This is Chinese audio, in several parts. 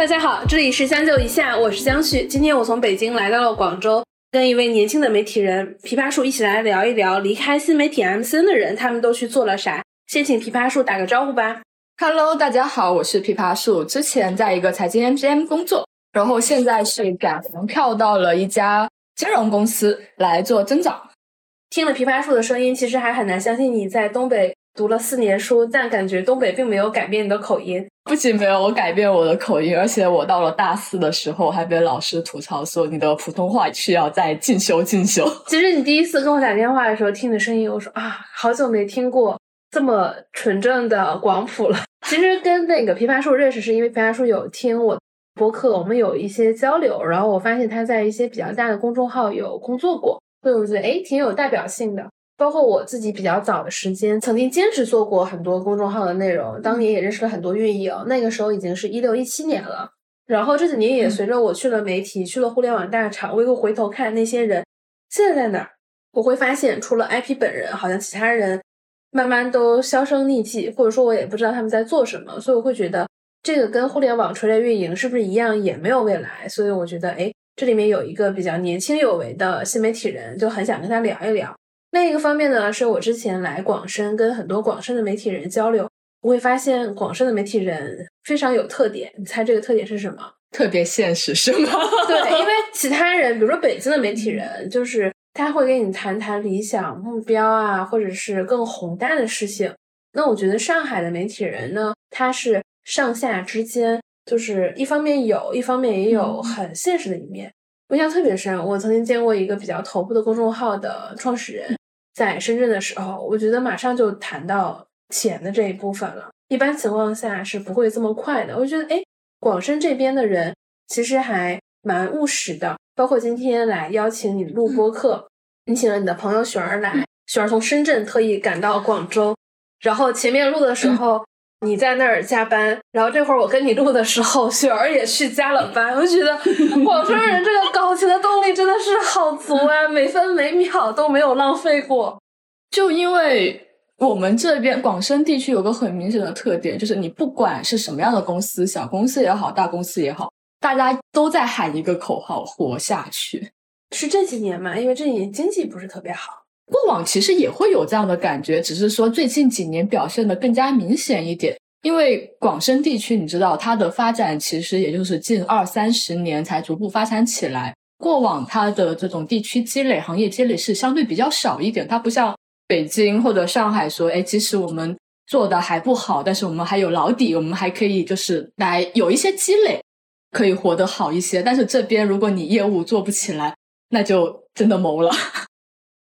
大家好，这里是相就一下，我是江旭。今天我从北京来到了广州，跟一位年轻的媒体人枇杷树一起来聊一聊离开新媒体 MCN 的人，他们都去做了啥。先请枇杷树打个招呼吧。Hello，大家好，我是枇杷树。之前在一个财经 MGM 工作，然后现在是转行跳到了一家金融公司来做增长。听了枇杷树的声音，其实还很难相信你在东北。读了四年书，但感觉东北并没有改变你的口音。不仅没有我改变我的口音，而且我到了大四的时候还被老师吐槽说你的普通话需要再进修进修。其实你第一次跟我打电话的时候听的声音，我说啊，好久没听过这么纯正的广普了。其实跟那个枇杷树认识是因为枇杷树有听我播客，我们有一些交流，然后我发现他在一些比较大的公众号有工作过，所以我觉得哎挺有代表性的。包括我自己比较早的时间，曾经兼职做过很多公众号的内容，当年也认识了很多运营。那个时候已经是一六一七年了，然后这几年也随着我去了媒体，去了互联网大厂，我又回头看那些人现在在哪儿，我会发现除了 IP 本人，好像其他人慢慢都销声匿迹，或者说我也不知道他们在做什么，所以我会觉得这个跟互联网垂类运营是不是一样，也没有未来。所以我觉得，哎，这里面有一个比较年轻有为的新媒体人，就很想跟他聊一聊。另一个方面呢，是我之前来广深跟很多广深的媒体人交流，我会发现广深的媒体人非常有特点。你猜这个特点是什么？特别现实是吗？对，因为其他人，比如说北京的媒体人，就是他会跟你谈谈理想目标啊，或者是更宏大的事情。那我觉得上海的媒体人呢，他是上下之间，就是一方面有一方面也有很现实的一面。我印象特别深，我曾经见过一个比较头部的公众号的创始人。在深圳的时候，我觉得马上就谈到钱的这一部分了。一般情况下是不会这么快的。我觉得，哎，广深这边的人其实还蛮务实的。包括今天来邀请你录播客，你请了你的朋友雪儿来，雪儿从深圳特意赶到广州，然后前面录的时候。你在那儿加班，然后这会儿我跟你录的时候，雪儿也去加了班。我就觉得 广州人这个搞钱的动力真的是好足啊，每分每秒都没有浪费过。就因为我们这边广深地区有个很明显的特点，就是你不管是什么样的公司，小公司也好，大公司也好，大家都在喊一个口号：活下去。是这几年嘛？因为这几年经济不是特别好。过往其实也会有这样的感觉，只是说最近几年表现的更加明显一点。因为广深地区，你知道它的发展其实也就是近二三十年才逐步发展起来。过往它的这种地区积累、行业积累是相对比较少一点。它不像北京或者上海说，哎，即使我们做的还不好，但是我们还有老底，我们还可以就是来有一些积累，可以活得好一些。但是这边如果你业务做不起来，那就真的懵了。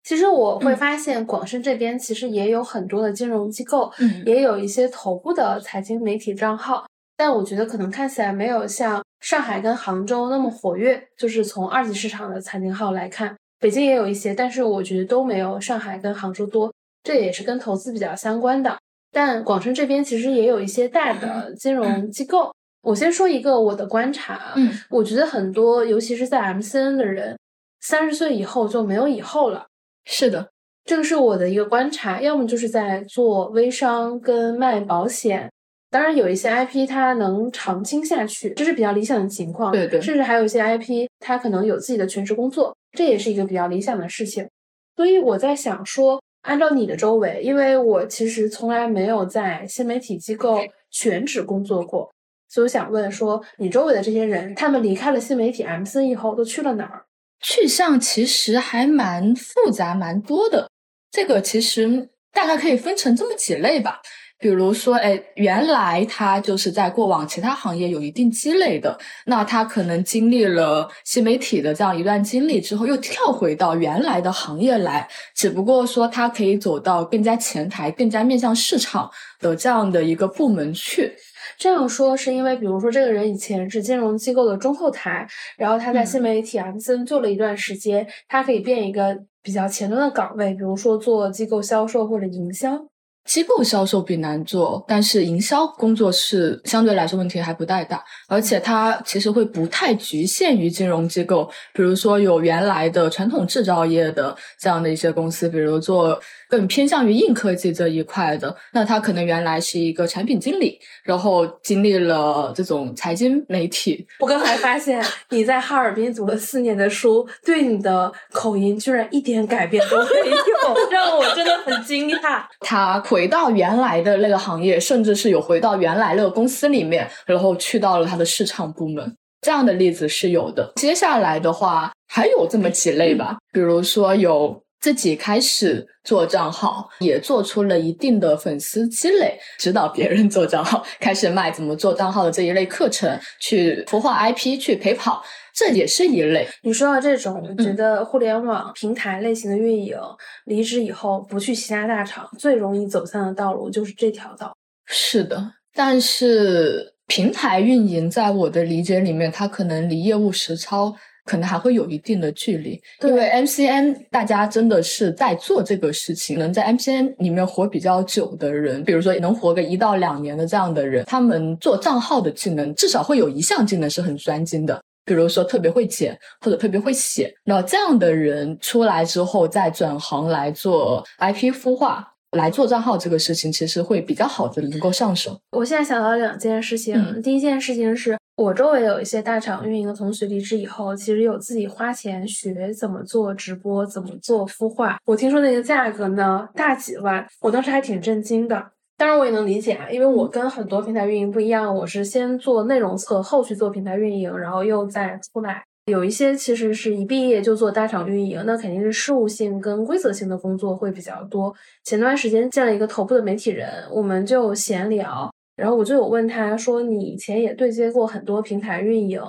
其实我会发现，广深这边其实也有很多的金融机构，也有一些头部的财经媒体账号，但我觉得可能看起来没有像上海跟杭州那么活跃。就是从二级市场的财经号来看，北京也有一些，但是我觉得都没有上海跟杭州多。这也是跟投资比较相关的。但广深这边其实也有一些大的金融机构。我先说一个我的观察，嗯，我觉得很多，尤其是在 MCN 的人，三十岁以后就没有以后了。是的，这个是我的一个观察，要么就是在做微商跟卖保险，当然有一些 IP 它能长青下去，这是比较理想的情况。对对，甚至还有一些 IP 它可能有自己的全职工作，这也是一个比较理想的事情。所以我在想说，按照你的周围，因为我其实从来没有在新媒体机构全职工作过，所以我想问说，你周围的这些人，他们离开了新媒体 MC 以后都去了哪儿？去向其实还蛮复杂、蛮多的。这个其实大概可以分成这么几类吧。比如说，哎，原来他就是在过往其他行业有一定积累的，那他可能经历了新媒体的这样一段经历之后，又跳回到原来的行业来，只不过说他可以走到更加前台、更加面向市场的这样的一个部门去。这样说是因为，比如说这个人以前是金融机构的中后台，然后他在新媒体 MCN 做了一段时间，他可以变一个比较前端的岗位，比如说做机构销售或者营销。机构销售比难做，但是营销工作是相对来说问题还不太大，而且它其实会不太局限于金融机构。比如说有原来的传统制造业的这样的一些公司，比如做更偏向于硬科技这一块的。那他可能原来是一个产品经理，然后经历了这种财经媒体。我刚才发现你在哈尔滨读了四年的书，对你的口音居然一点改变都没有，让我真的很惊讶。他回到原来的那个行业，甚至是有回到原来那个公司里面，然后去到了他的市场部门。这样的例子是有的。接下来的话，还有这么几类吧，比如说有自己开始做账号，也做出了一定的粉丝积累，指导别人做账号，开始卖怎么做账号的这一类课程，去孵化 IP，去陪跑，这也是一类。你说到这种，我觉得互联网平台类型的运营，离职以后不去其他大厂，最容易走向的道路就是这条道。是的，但是。平台运营在我的理解里面，它可能离业务实操可能还会有一定的距离，因为 MCN 大家真的是在做这个事情，能在 MCN 里面活比较久的人，比如说能活个一到两年的这样的人，他们做账号的技能至少会有一项技能是很专精的，比如说特别会剪或者特别会写，那这样的人出来之后再转行来做 IP 孵化。来做账号这个事情，其实会比较好的能够上手。我现在想到两件事情，第一件事情是我周围有一些大厂运营的同学离职以后，其实有自己花钱学怎么做直播，怎么做孵化。我听说那个价格呢，大几万，我当时还挺震惊的。当然我也能理解啊，因为我跟很多平台运营不一样，我是先做内容侧，后去做平台运营，然后又再出来。有一些其实是一毕业就做大厂运营，那肯定是事务性跟规则性的工作会比较多。前段时间见了一个头部的媒体人，我们就闲聊，然后我就有问他说：“你以前也对接过很多平台运营，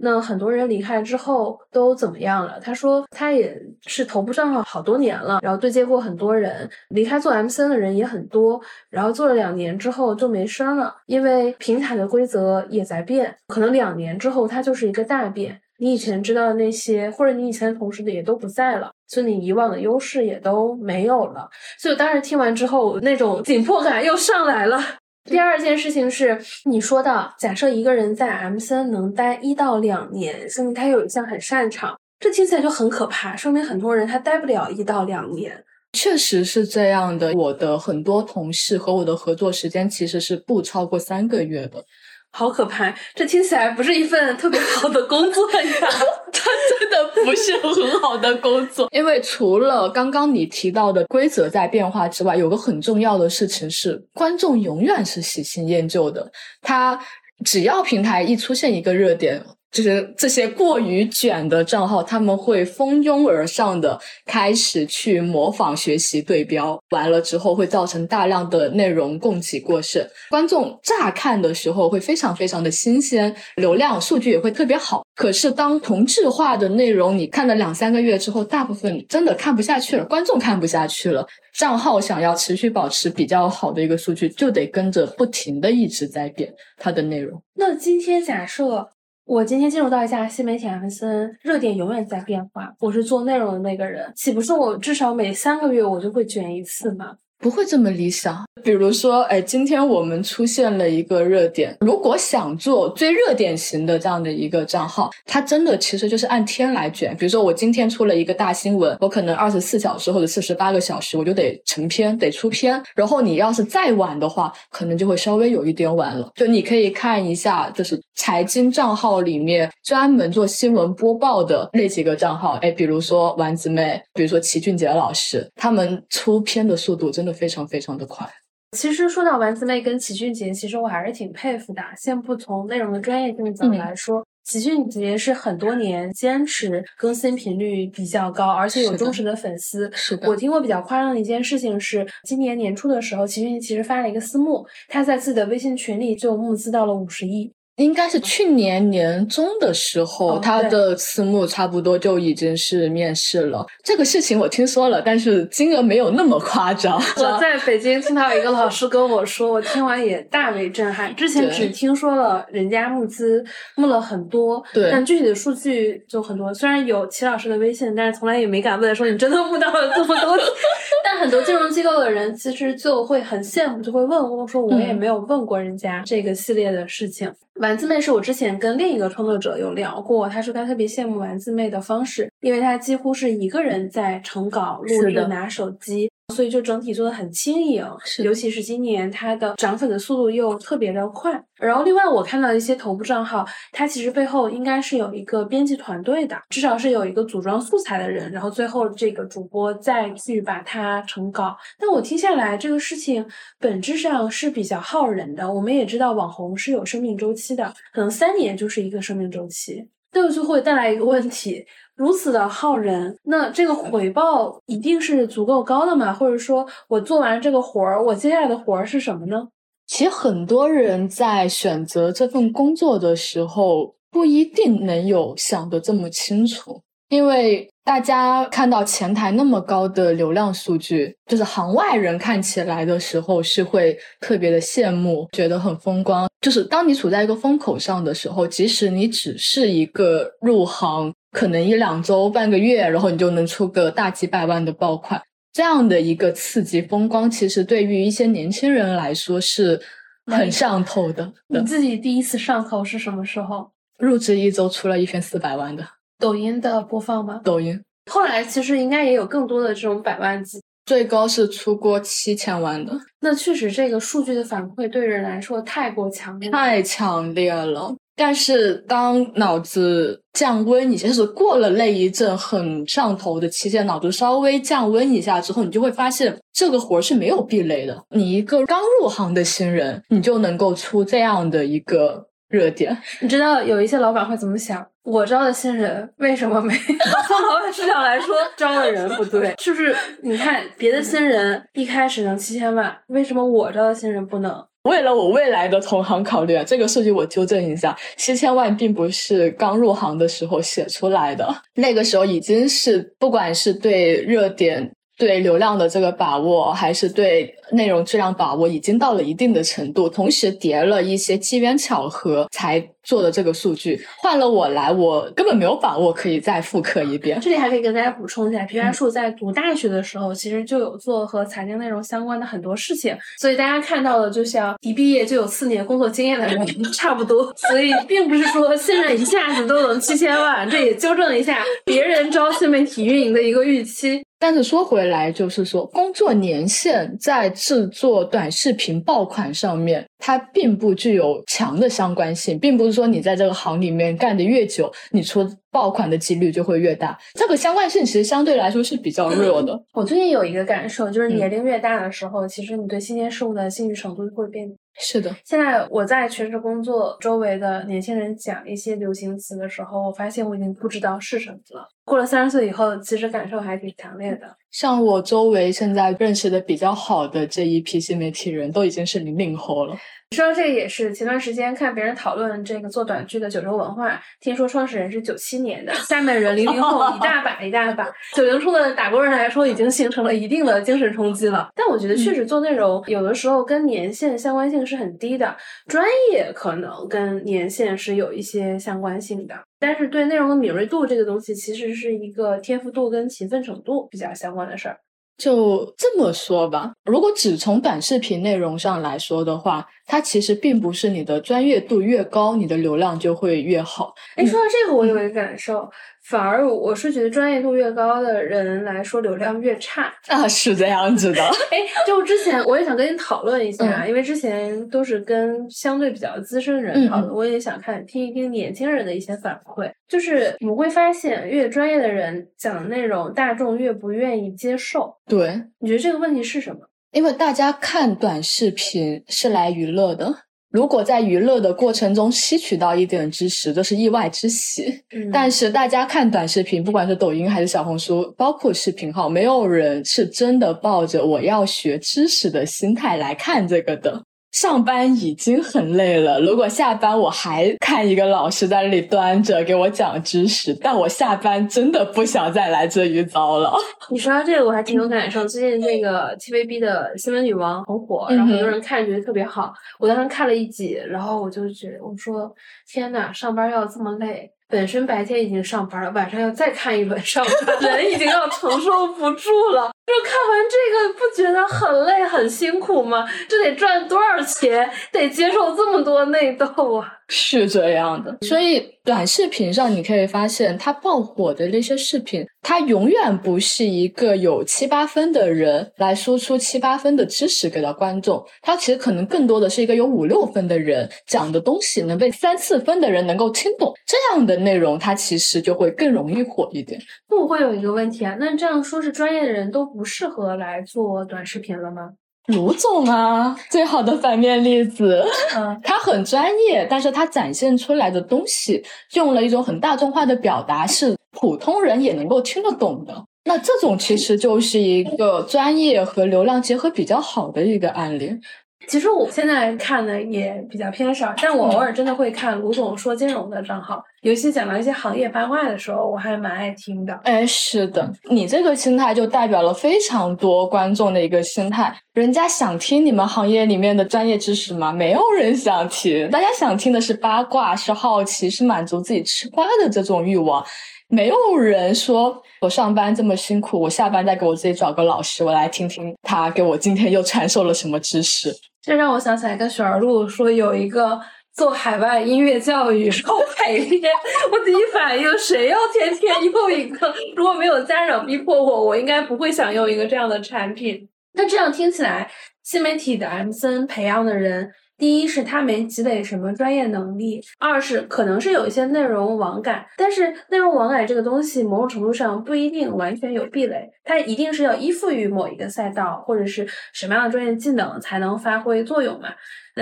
那很多人离开之后都怎么样了？”他说他也是头部账号好多年了，然后对接过很多人，离开做 MCN 的人也很多，然后做了两年之后就没声了，因为平台的规则也在变，可能两年之后它就是一个大变。你以前知道的那些，或者你以前的同事的也都不在了，所以你以往的优势也都没有了。所以当时听完之后，那种紧迫感又上来了。第二件事情是，你说的，假设一个人在 M 三能待一到两年，说明他有一项很擅长，这听起来就很可怕，说明很多人他待不了一到两年。确实是这样的，我的很多同事和我的合作时间其实是不超过三个月的。好可怕！这听起来不是一份特别好的工作呀，它真的不是很好的工作。因为除了刚刚你提到的规则在变化之外，有个很重要的事情是，观众永远是喜新厌旧的。他只要平台一出现一个热点。就是这些过于卷的账号，他们会蜂拥而上的开始去模仿学习对标，完了之后会造成大量的内容供给过剩。观众乍看的时候会非常非常的新鲜，流量数据也会特别好。可是当同质化的内容你看了两三个月之后，大部分真的看不下去了，观众看不下去了。账号想要持续保持比较好的一个数据，就得跟着不停的一直在变它的内容。那今天假设。我今天进入到一家新媒体 MCN，热点永远在变化。我是做内容的那个人，岂不是我至少每三个月我就会卷一次吗？不会这么理想。比如说，哎，今天我们出现了一个热点，如果想做最热点型的这样的一个账号，它真的其实就是按天来卷。比如说，我今天出了一个大新闻，我可能二十四小时或者四十八个小时，我就得成片，得出片。然后你要是再晚的话，可能就会稍微有一点晚了。就你可以看一下，就是财经账号里面专门做新闻播报的那几个账号，哎，比如说丸子妹，比如说齐俊杰老师，他们出片的速度真的非常非常的快。其实说到丸子妹跟齐俊杰，其实我还是挺佩服的。先不从内容的专业性角度来说，齐俊杰是很多年坚持更新频率比较高，而且有忠实的粉丝。是的，我听过比较夸张的一件事情是，今年年初的时候，齐俊杰其实发了一个私募，他在自己的微信群里就募资到了五十亿。应该是去年年中的时候，他的私募差不多就已经是面试了。这个事情我听说了，但是金额没有那么夸张。我在北京听到一个老师跟我说，我听完也大为震撼。之前只听说了人家募资募了很多，对，但具体的数据就很多。虽然有齐老师的微信，但是从来也没敢问说你真的募到了这么多。但很多金融机构的人其实就会很羡慕，就会问我说我也没有问过人家这个系列的事情。丸子妹是我之前跟另一个创作者有聊过，他说他特别羡慕丸子妹的方式，因为他几乎是一个人在成稿、录制、拿手机。所以就整体做的很轻盈，尤其是今年它的涨粉的速度又特别的快。然后另外我看到一些头部账号，它其实背后应该是有一个编辑团队的，至少是有一个组装素材的人，然后最后这个主播再去把它成稿。但我听下来，这个事情本质上是比较耗人的。我们也知道网红是有生命周期的，可能三年就是一个生命周期，这就会带来一个问题。如此的耗人，那这个回报一定是足够高的嘛？或者说我做完这个活儿，我接下来的活儿是什么呢？其实很多人在选择这份工作的时候，不一定能有想的这么清楚，因为大家看到前台那么高的流量数据，就是行外人看起来的时候是会特别的羡慕，觉得很风光。就是当你处在一个风口上的时候，即使你只是一个入行。可能一两周、半个月，然后你就能出个大几百万的爆款，这样的一个刺激风光，其实对于一些年轻人来说是很上头的。你自己第一次上头是什么时候？入职一周出了一篇四百万的抖音的播放吗？抖音后来其实应该也有更多的这种百万级，最高是出过七千万的。那确实，这个数据的反馈对人来说太过强烈，太强烈了。但是当脑子降温一下，就是过了那一阵很上头的期间，脑子稍微降温一下之后，你就会发现这个活儿是没有壁垒的。你一个刚入行的新人，你就能够出这样的一个热点。你知道有一些老板会怎么想？我招的新人为什么没？从老板视角来说，招的人不对，是不是？你看别的新人一开始能七千万，为什么我招的新人不能？为了我未来的同行考虑啊，这个数据我纠正一下，七千万并不是刚入行的时候写出来的，那个时候已经是不管是对热点。对流量的这个把握，还是对内容质量把握，已经到了一定的程度。同时叠了一些机缘巧合才做的这个数据。换了我来，我根本没有把握可以再复刻一遍。这里还可以跟大家补充一下，皮皮树在读大学的时候，其实就有做和财经内容相关的很多事情。所以大家看到的，就像一毕业就有四年工作经验的人差不多。所以并不是说现在一下子都能七千万，这也纠正了一下别人招新媒体运营的一个预期。但是说回来，就是说工作年限在制作短视频爆款上面，它并不具有强的相关性，并不是说你在这个行里面干的越久，你出爆款的几率就会越大。这个相关性其实相对来说是比较弱的。我最近有一个感受，就是年龄越大的时候，其实你对新鲜事物的兴趣程度会变。是的，现在我在全职工作，周围的年轻人讲一些流行词的时候，我发现我已经不知道是什么了。过了三十岁以后，其实感受还挺强烈的。像我周围现在认识的比较好的这一批新媒体人都已经是零零后了。说到这个也是，前段时间看别人讨论这个做短剧的九州文化，听说创始人是九七年的，下面人零零后一大把一大把，九零初的打工人来说已经形成了一定的精神冲击了。但我觉得确实做内容有的时候跟年限相关性是很低的，专业可能跟年限是有一些相关性的，但是对内容的敏锐度这个东西其实是一个天赋度跟勤奋程度比较相关的事儿。就这么说吧，如果只从短视频内容上来说的话，它其实并不是你的专业度越高，你的流量就会越好。哎，说到这个，我有一个感受。反而我是觉得专业度越高的人来说流量越差啊，是这样子的。哎，就之前我也想跟你讨论一下，因为之前都是跟相对比较资深人讨论，我也想看听一听年轻人的一些反馈。就是我们会发现，越专业的人讲的内容，大众越不愿意接受。对，你觉得这个问题是什么？因为大家看短视频是来娱乐的。如果在娱乐的过程中吸取到一点知识，这是意外之喜。但是大家看短视频，不管是抖音还是小红书，包括视频号，没有人是真的抱着我要学知识的心态来看这个的。上班已经很累了，如果下班我还看一个老师在那里端着给我讲知识，但我下班真的不想再来这一遭了。你说到这个，我还挺有感受。最近那个 TVB 的新闻女王很火，然后很多人看觉得特别好。我当时看了一集，然后我就觉得，我说天呐，上班要这么累。本身白天已经上班了，晚上要再看一轮上班，人已经要承受不住了。就看完这个，不觉得很累很辛苦吗？这得赚多少钱？得接受这么多内斗啊！是这样的，所以短视频上你可以发现，它爆火的那些视频，它永远不是一个有七八分的人来输出七八分的知识给到观众，它其实可能更多的是一个有五六分的人讲的东西能被三四分的人能够听懂，这样的内容它其实就会更容易火一点。不会有一个问题啊，那这样说是专业的人都不适合来做短视频了吗？卢总啊，最好的反面例子。嗯，他很专业，但是他展现出来的东西用了一种很大众化的表达，是普通人也能够听得懂的。那这种其实就是一个专业和流量结合比较好的一个案例。其实我现在看的也比较偏少，但我偶尔真的会看卢总说金融的账号，尤其讲到一些行业八卦的时候，我还蛮爱听的。哎，是的，你这个心态就代表了非常多观众的一个心态。人家想听你们行业里面的专业知识吗？没有人想听，大家想听的是八卦，是好奇，是满足自己吃瓜的这种欲望。没有人说我上班这么辛苦，我下班再给我自己找个老师，我来听听他给我今天又传授了什么知识。这让我想起来跟雪儿露说有一个做海外音乐教育受陪练，我第一反应谁要天天用一个？如果没有家长逼迫我，我应该不会想用一个这样的产品。那这样听起来，新媒体的 MCN 培养的人。第一是他没积累什么专业能力，二是可能是有一些内容网感，但是内容网感这个东西某种程度上不一定完全有壁垒，它一定是要依附于某一个赛道或者是什么样的专业技能才能发挥作用嘛？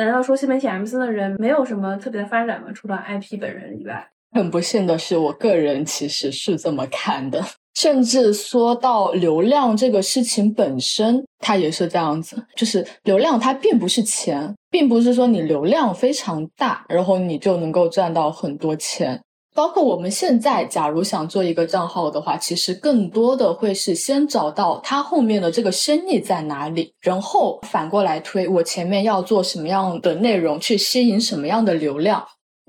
难道说新媒体 M C 的人没有什么特别的发展吗？除了 IP 本人以外？很不幸的是，我个人其实是这么看的。甚至说到流量这个事情本身，它也是这样子，就是流量它并不是钱，并不是说你流量非常大，然后你就能够赚到很多钱。包括我们现在，假如想做一个账号的话，其实更多的会是先找到它后面的这个生意在哪里，然后反过来推我前面要做什么样的内容去吸引什么样的流量，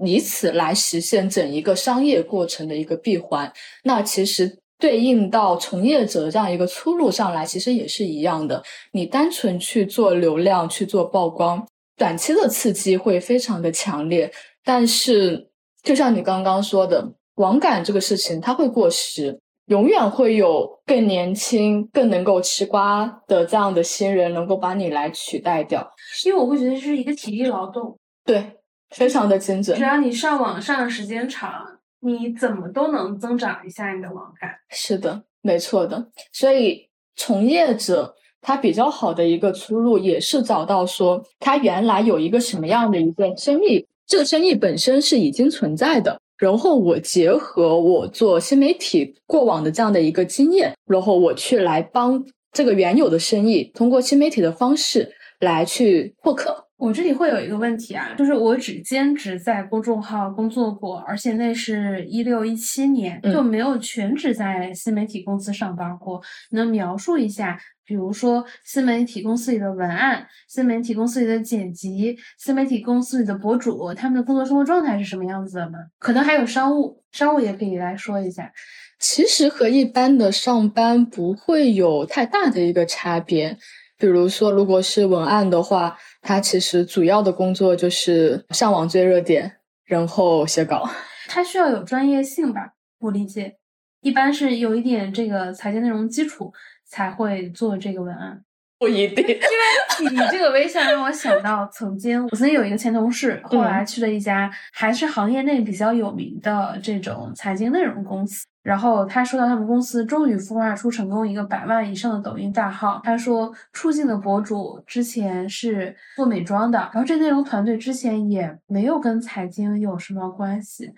以此来实现整一个商业过程的一个闭环。那其实。对应到从业者这样一个出路上来，其实也是一样的。你单纯去做流量、去做曝光，短期的刺激会非常的强烈。但是，就像你刚刚说的，网感这个事情它会过时，永远会有更年轻、更能够吃瓜的这样的新人能够把你来取代掉。因为我会觉得这是一个体力劳动，对，非常的精准。只要你上网上的时间长。你怎么都能增长一下你的网感，是的，没错的。所以从业者他比较好的一个出路，也是找到说他原来有一个什么样的一个生意，这个生意本身是已经存在的，然后我结合我做新媒体过往的这样的一个经验，然后我去来帮这个原有的生意，通过新媒体的方式来去获客。我这里会有一个问题啊，就是我只兼职在公众号工作过，而且那是一六一七年，就没有全职在新媒体公司上班过。能描述一下，比如说新媒体公司里的文案、新媒体公司里的剪辑、新媒体公司里的博主，他们的工作生活状态是什么样子的吗？可能还有商务，商务也可以来说一下。其实和一般的上班不会有太大的一个差别。比如说，如果是文案的话，它其实主要的工作就是上网追热点，然后写稿。它需要有专业性吧？我理解，一般是有一点这个财经内容基础才会做这个文案。不一定，因为你这个微笑让我想到，曾经我曾经有一个前同事，后来去了一家还是行业内比较有名的这种财经内容公司。然后他说到他们公司终于孵化出成功一个百万以上的抖音大号。他说出镜的博主之前是做美妆的，然后这内容团队之前也没有跟财经有什么关系。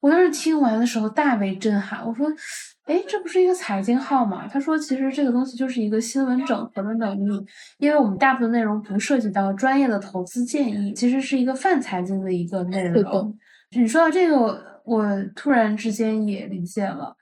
我当时听完的时候大为震撼，我说，哎，这不是一个财经号吗？他说其实这个东西就是一个新闻整合的能力，因为我们大部分内容不涉及到专业的投资建议，其实是一个泛财经的一个内容。你说到这个。我突然之间也理解了，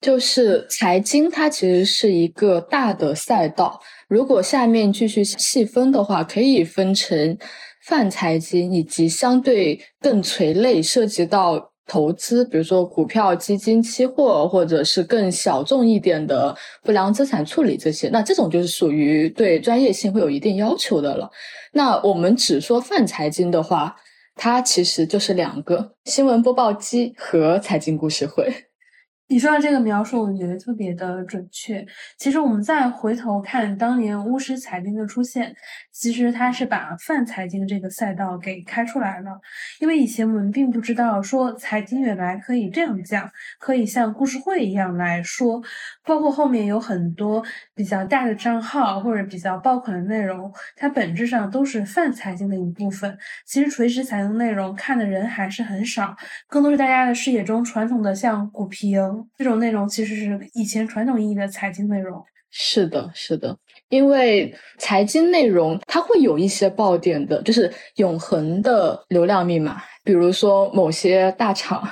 就是财经它其实是一个大的赛道，如果下面继续细分的话，可以分成泛财经以及相对更垂类，涉及到投资，比如说股票、基金、期货，或者是更小众一点的不良资产处理这些，那这种就是属于对专业性会有一定要求的了。那我们只说泛财经的话，它其实就是两个新闻播报机和财经故事会。你说的这个描述，我觉得特别的准确。其实我们再回头看当年巫师财经的出现，其实它是把泛财经这个赛道给开出来了。因为以前我们并不知道说财经原来可以这样讲，可以像故事会一样来说。包括后面有很多比较大的账号或者比较爆款的内容，它本质上都是泛财经的一部分。其实垂直财经内容看的人还是很少，更多是大家的视野中传统的像股评。这种内容其实是以前传统意义的财经内容。是的，是的，因为财经内容它会有一些爆点的，就是永恒的流量密码，比如说某些大厂。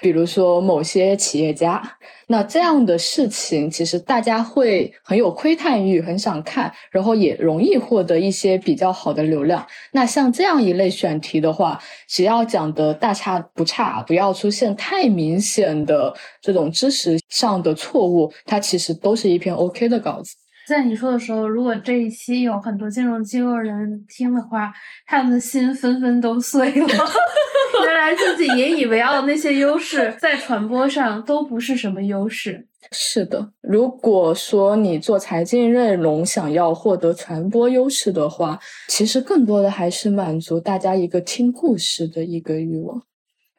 比如说某些企业家，那这样的事情，其实大家会很有窥探欲，很想看，然后也容易获得一些比较好的流量。那像这样一类选题的话，只要讲的大差不差，不要出现太明显的这种知识上的错误，它其实都是一篇 OK 的稿子。在你说的时候，如果这一期有很多金融机构人听的话，他们的心纷纷都碎了。原来自己引以为傲的那些优势，在传播上都不是什么优势。是的，如果说你做财经内容想要获得传播优势的话，其实更多的还是满足大家一个听故事的一个欲望。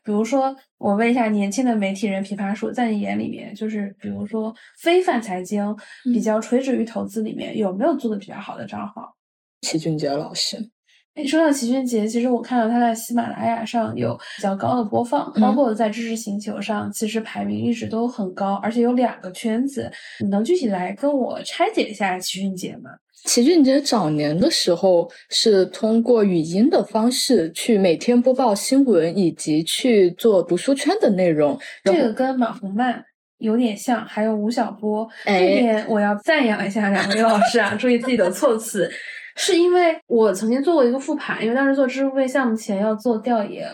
比如说，我问一下年轻的媒体人，枇杷树，在你眼里面，就是比如说非泛财经、比较垂直于投资里面，有没有做的比较好的账号？齐俊杰老师。哎，说到齐俊杰，其实我看到他在喜马拉雅上有比较高的播放，包括在知识星球上，其实排名一直都很高，而且有两个圈子。你能具体来跟我拆解一下齐俊杰吗？齐俊杰早年的时候是通过语音的方式去每天播报新闻，以及去做读书圈的内容。这个跟马红曼有点像，还有吴晓波。这点我要赞扬一下两位老师啊，注意自己的措辞。是因为我曾经做过一个复盘，因为当时做知识付费项目前要做调研，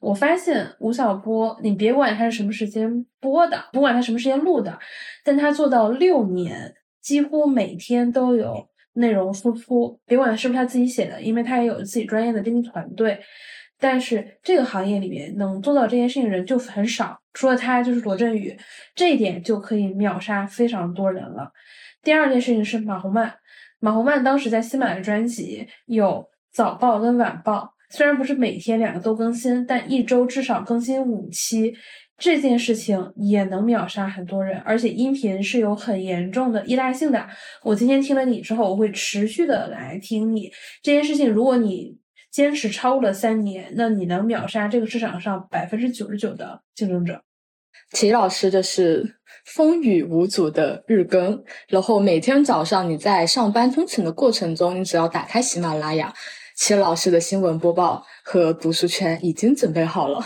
我发现吴晓波，你别管他是什么时间播的，不管他什么时间录的，但他做到六年，几乎每天都有内容输出，别管是不是他自己写的，因为他也有自己专业的编辑团队，但是这个行业里面能做到这件事情的人就很少，除了他就是罗振宇，这一点就可以秒杀非常多人了。第二件事情是马红曼。马红曼当时在新买的专辑有早报跟晚报，虽然不是每天两个都更新，但一周至少更新五期，这件事情也能秒杀很多人。而且音频是有很严重的依赖性的，我今天听了你之后，我会持续的来听你这件事情。如果你坚持超过了三年，那你能秒杀这个市场上百分之九十九的竞争者。齐老师就是。风雨无阻的日更，然后每天早上你在上班通勤的过程中，你只要打开喜马拉雅，齐老师的新闻播报和读书圈已经准备好了。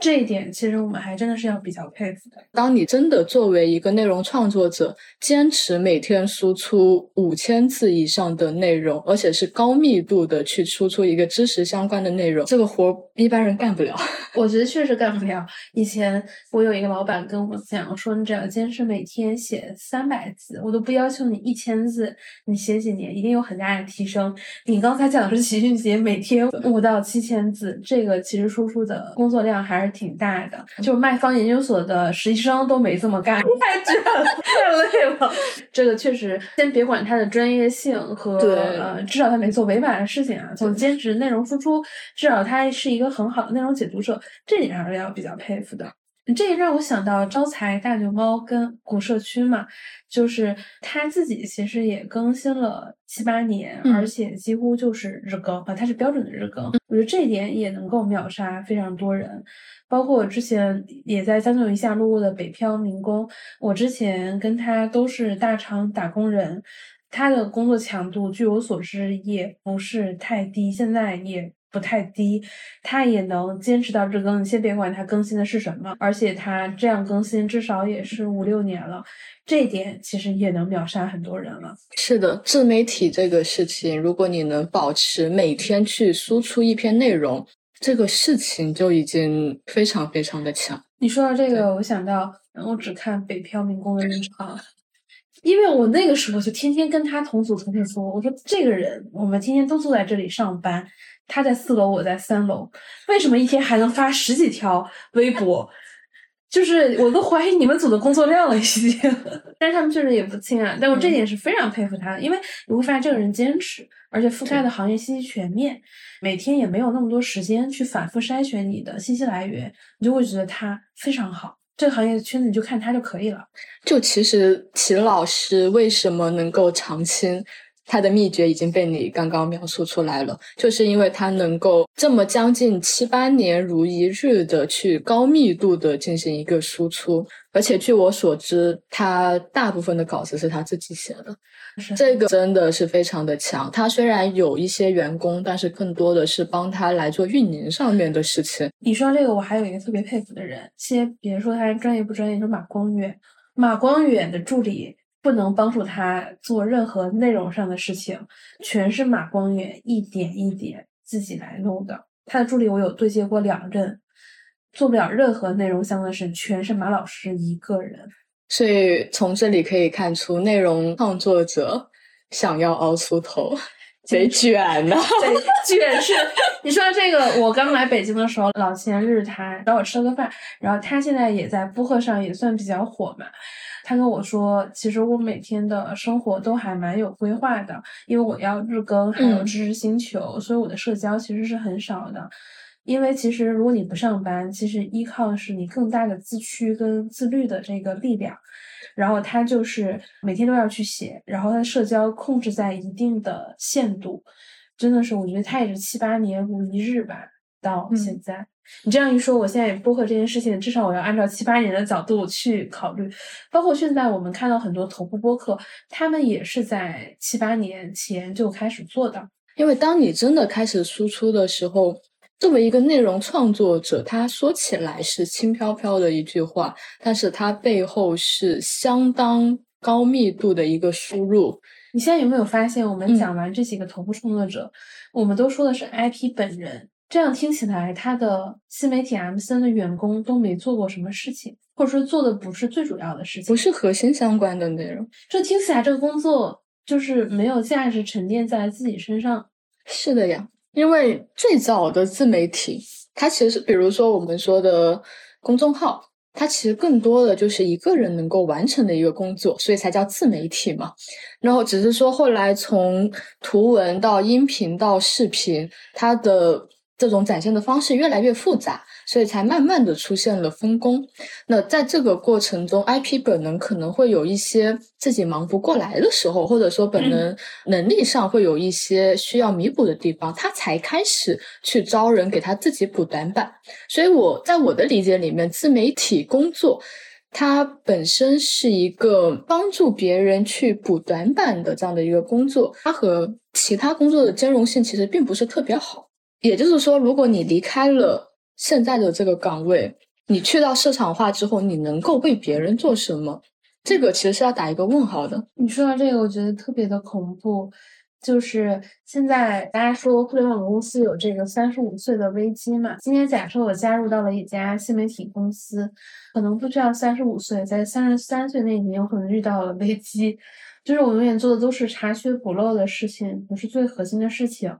这一点其实我们还真的是要比较佩服的。当你真的作为一个内容创作者，坚持每天输出五千字以上的内容，而且是高密度的去输出一个知识相关的内容，这个活一般人干不了。我觉得确实干不了。以前我有一个老板跟我讲说，你只要坚持每天写三百字，我都不要求你一千字，你写几年一定有很大的提升。你刚才讲的是 齐俊杰每天五到七千字，这个其实输出的工作量还是。挺大的，就是卖方研究所的实习生都没这么干，太卷了，太累了。这个确实，先别管他的专业性和呃，至少他没做违法的事情啊。做兼职内容输出，至少他是一个很好的内容解读者，这点还是要比较佩服的。这也让我想到招财大牛猫跟古社区嘛，就是他自己其实也更新了七八年，而且几乎就是日更啊，他是标准的日更。我觉得这一点也能够秒杀非常多人。包括我之前也在江九一下录过的北漂民工，我之前跟他都是大厂打工人，他的工作强度据我所知也不是太低，现在也不太低，他也能坚持到日更。你先别管他更新的是什么，而且他这样更新至少也是五六年了，这一点其实也能秒杀很多人了。是的，自媒体这个事情，如果你能保持每天去输出一篇内容。这个事情就已经非常非常的强。你说到这个，我想到我只看《北漂民工的日常》，因为我那个时候就天天跟他同组同事说，我说这个人，我们天天都坐在这里上班，他在四楼，我在三楼，为什么一天还能发十几条微博？就是我都怀疑你们组的工作量了已经，但是他们确实也不轻啊。但我这点是非常佩服他的，因为你会发现这个人坚持，而且覆盖的行业信息全面，每天也没有那么多时间去反复筛选你的信息来源，你就会觉得他非常好。这个行业的圈子你就看他就可以了。就其实秦老师为什么能够长青？他的秘诀已经被你刚刚描述出来了，就是因为他能够这么将近七八年如一日的去高密度的进行一个输出，而且据我所知，他大部分的稿子是他自己写的，这个真的是非常的强。他虽然有一些员工，但是更多的是帮他来做运营上面的事情。你说这个，我还有一个特别佩服的人，先别说他专业不专业，就马光远，马光远的助理。不能帮助他做任何内容上的事情，全是马光远一点一点自己来弄的。他的助理我有对接过两任，做不了任何内容相关的事，全是马老师一个人。所以从这里可以看出，内容创作者想要熬出头，贼卷呐！卷是。你说这个，我刚来北京的时候，老前日他找我吃了个饭，然后他现在也在播客上也算比较火嘛。他跟我说，其实我每天的生活都还蛮有规划的，因为我要日更，还有知识星球，所以我的社交其实是很少的。因为其实如果你不上班，其实依靠的是你更大的自驱跟自律的这个力量。然后他就是每天都要去写，然后他的社交控制在一定的限度，真的是我觉得他也是七八年如一日吧，到现在。你这样一说，我现在播客这件事情，至少我要按照七八年的角度去考虑。包括现在我们看到很多头部播客，他们也是在七八年前就开始做的。因为当你真的开始输出的时候，作为一个内容创作者，他说起来是轻飘飘的一句话，但是他背后是相当高密度的一个输入。你现在有没有发现，我们讲完这几个头部创作者，我们都说的是 IP 本人。这样听起来，他的新媒体 M C N 的员工都没做过什么事情，或者说做的不是最主要的事情，不是核心相关的内容。这听起来，这个工作就是没有价值沉淀在自己身上。是的呀，因为最早的自媒体，它其实比如说我们说的公众号，它其实更多的就是一个人能够完成的一个工作，所以才叫自媒体嘛。然后只是说后来从图文到音频到视频，它的。这种展现的方式越来越复杂，所以才慢慢的出现了分工。那在这个过程中，IP 本能可能会有一些自己忙不过来的时候，或者说本能能力上会有一些需要弥补的地方，他才开始去招人给他自己补短板。所以我在我的理解里面，自媒体工作它本身是一个帮助别人去补短板的这样的一个工作，它和其他工作的兼容性其实并不是特别好。也就是说，如果你离开了现在的这个岗位，你去到市场化之后，你能够为别人做什么？这个其实是要打一个问号的。你说到这个，我觉得特别的恐怖。就是现在大家说互联网公司有这个三十五岁的危机嘛？今天假设我加入到了一家新媒体公司，可能不需要三十五岁，在三十三岁那年，我可能遇到了危机。就是我永远做的都是查缺补漏的事情，不是最核心的事情。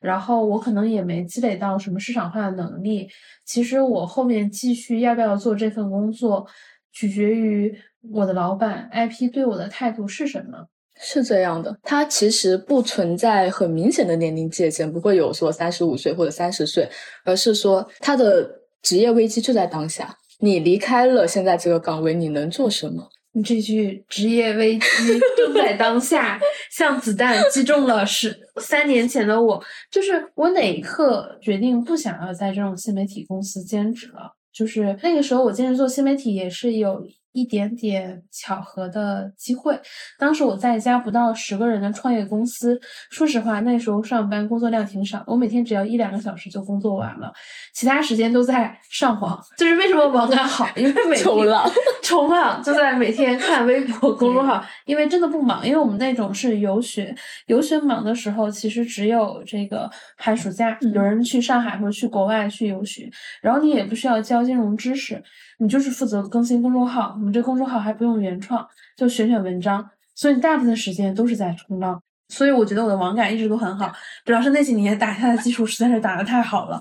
然后我可能也没积累到什么市场化的能力。其实我后面继续要不要做这份工作，取决于我的老板 IP 对我的态度是什么。是这样的，它其实不存在很明显的年龄界限，不会有说三十五岁或者三十岁，而是说他的职业危机就在当下。你离开了现在这个岗位，你能做什么？你这句职业危机正在当下，像子弹击中了十三年前的我。就是我哪一刻决定不想要在这种新媒体公司兼职了？就是那个时候，我坚持做新媒体也是有一点点巧合的机会。当时我在一家不到十个人的创业公司，说实话，那时候上班工作量挺少，我每天只要一两个小时就工作完了，其他时间都在上网。就是为什么网感好，因为每天冲浪，冲浪就在每天看微博 公众号，因为真的不忙，因为我们那种是游学，游学忙的时候其实只有这个寒暑假，有人去上海或者去国外去游学，然后你也不需要教金融知识。你就是负责更新公众号，我们这公众号还不用原创，就选选文章，所以大部分时间都是在冲浪。所以我觉得我的网感一直都很好，主要是那几年打下的基础实在是打得太好了。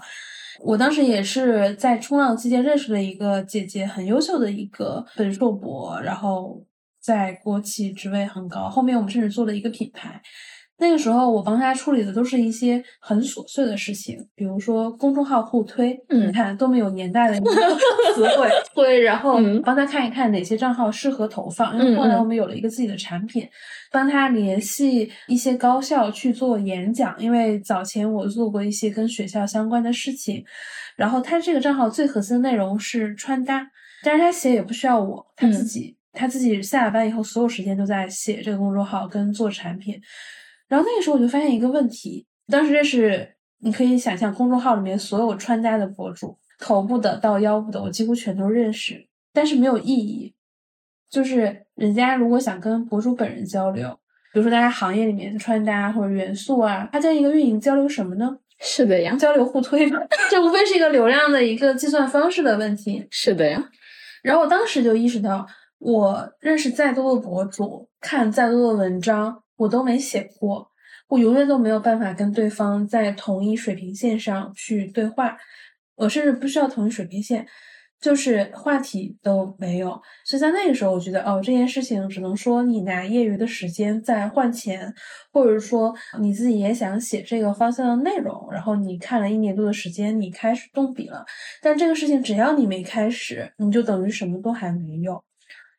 我当时也是在冲浪期间认识了一个姐姐，很优秀的一个本硕博，然后在国企职位很高。后面我们甚至做了一个品牌。那个时候，我帮他处理的都是一些很琐碎的事情，比如说公众号互推，你看多么有年代的 词汇，对，然后帮他看一看哪些账号适合投放，因为后来我们有了一个自己的产品，帮他联系一些高校去做演讲，因为早前我做过一些跟学校相关的事情，然后他这个账号最核心的内容是穿搭，但是他写也不需要我，他自己他自己下了班以后，所有时间都在写这个公众号跟做产品。然后那个时候我就发现一个问题，当时认识你可以想象公众号里面所有穿搭的博主，头部的到腰部的，我几乎全都认识，但是没有意义。就是人家如果想跟博主本人交流，比如说大家行业里面的穿搭或者元素啊，他跟一个运营交流什么呢？是的呀，交流互推嘛，这无非是一个流量的一个计算方式的问题。是的呀。然后我当时就意识到，我认识再多的博主，看再多的文章。我都没写过，我永远都没有办法跟对方在同一水平线上去对话，我甚至不需要同一水平线，就是话题都没有。所以在那个时候，我觉得哦，这件事情只能说你拿业余的时间在换钱，或者说你自己也想写这个方向的内容，然后你看了一年多的时间，你开始动笔了。但这个事情只要你没开始，你就等于什么都还没有。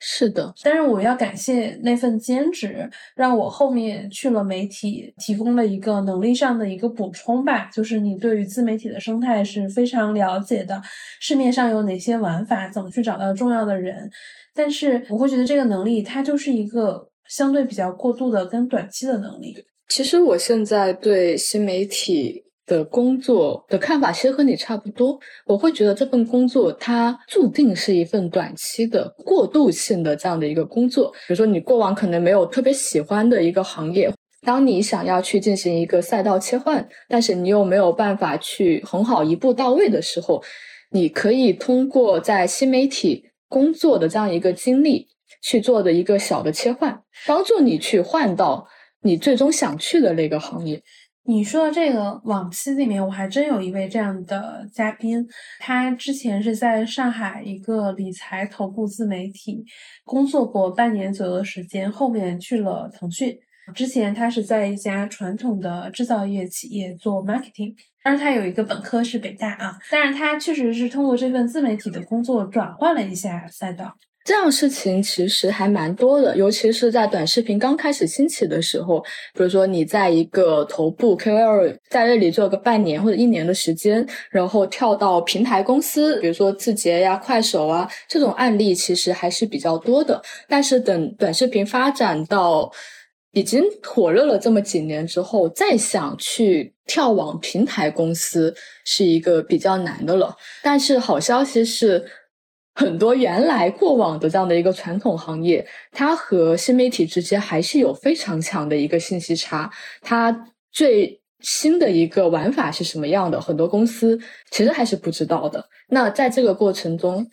是的，但是我要感谢那份兼职，让我后面去了媒体，提供了一个能力上的一个补充吧。就是你对于自媒体的生态是非常了解的，市面上有哪些玩法，怎么去找到重要的人。但是我会觉得这个能力，它就是一个相对比较过度的跟短期的能力。其实我现在对新媒体。的工作的看法其实和你差不多，我会觉得这份工作它注定是一份短期的过渡性的这样的一个工作。比如说你过往可能没有特别喜欢的一个行业，当你想要去进行一个赛道切换，但是你又没有办法去很好一步到位的时候，你可以通过在新媒体工作的这样一个经历去做的一个小的切换，帮助你去换到你最终想去的那个行业。你说的这个往期里面，我还真有一位这样的嘉宾，他之前是在上海一个理财头部自媒体工作过半年左右的时间，后面去了腾讯。之前他是在一家传统的制造业企业做 marketing，但是他有一个本科是北大啊，但是他确实是通过这份自媒体的工作转换了一下赛道。这样事情其实还蛮多的，尤其是在短视频刚开始兴起的时候。比如说，你在一个头部 KOL 在那里做个半年或者一年的时间，然后跳到平台公司，比如说字节呀、快手啊，这种案例其实还是比较多的。但是等短视频发展到已经火热了这么几年之后，再想去跳往平台公司是一个比较难的了。但是好消息是。很多原来过往的这样的一个传统行业，它和新媒体之间还是有非常强的一个信息差。它最新的一个玩法是什么样的，很多公司其实还是不知道的。那在这个过程中，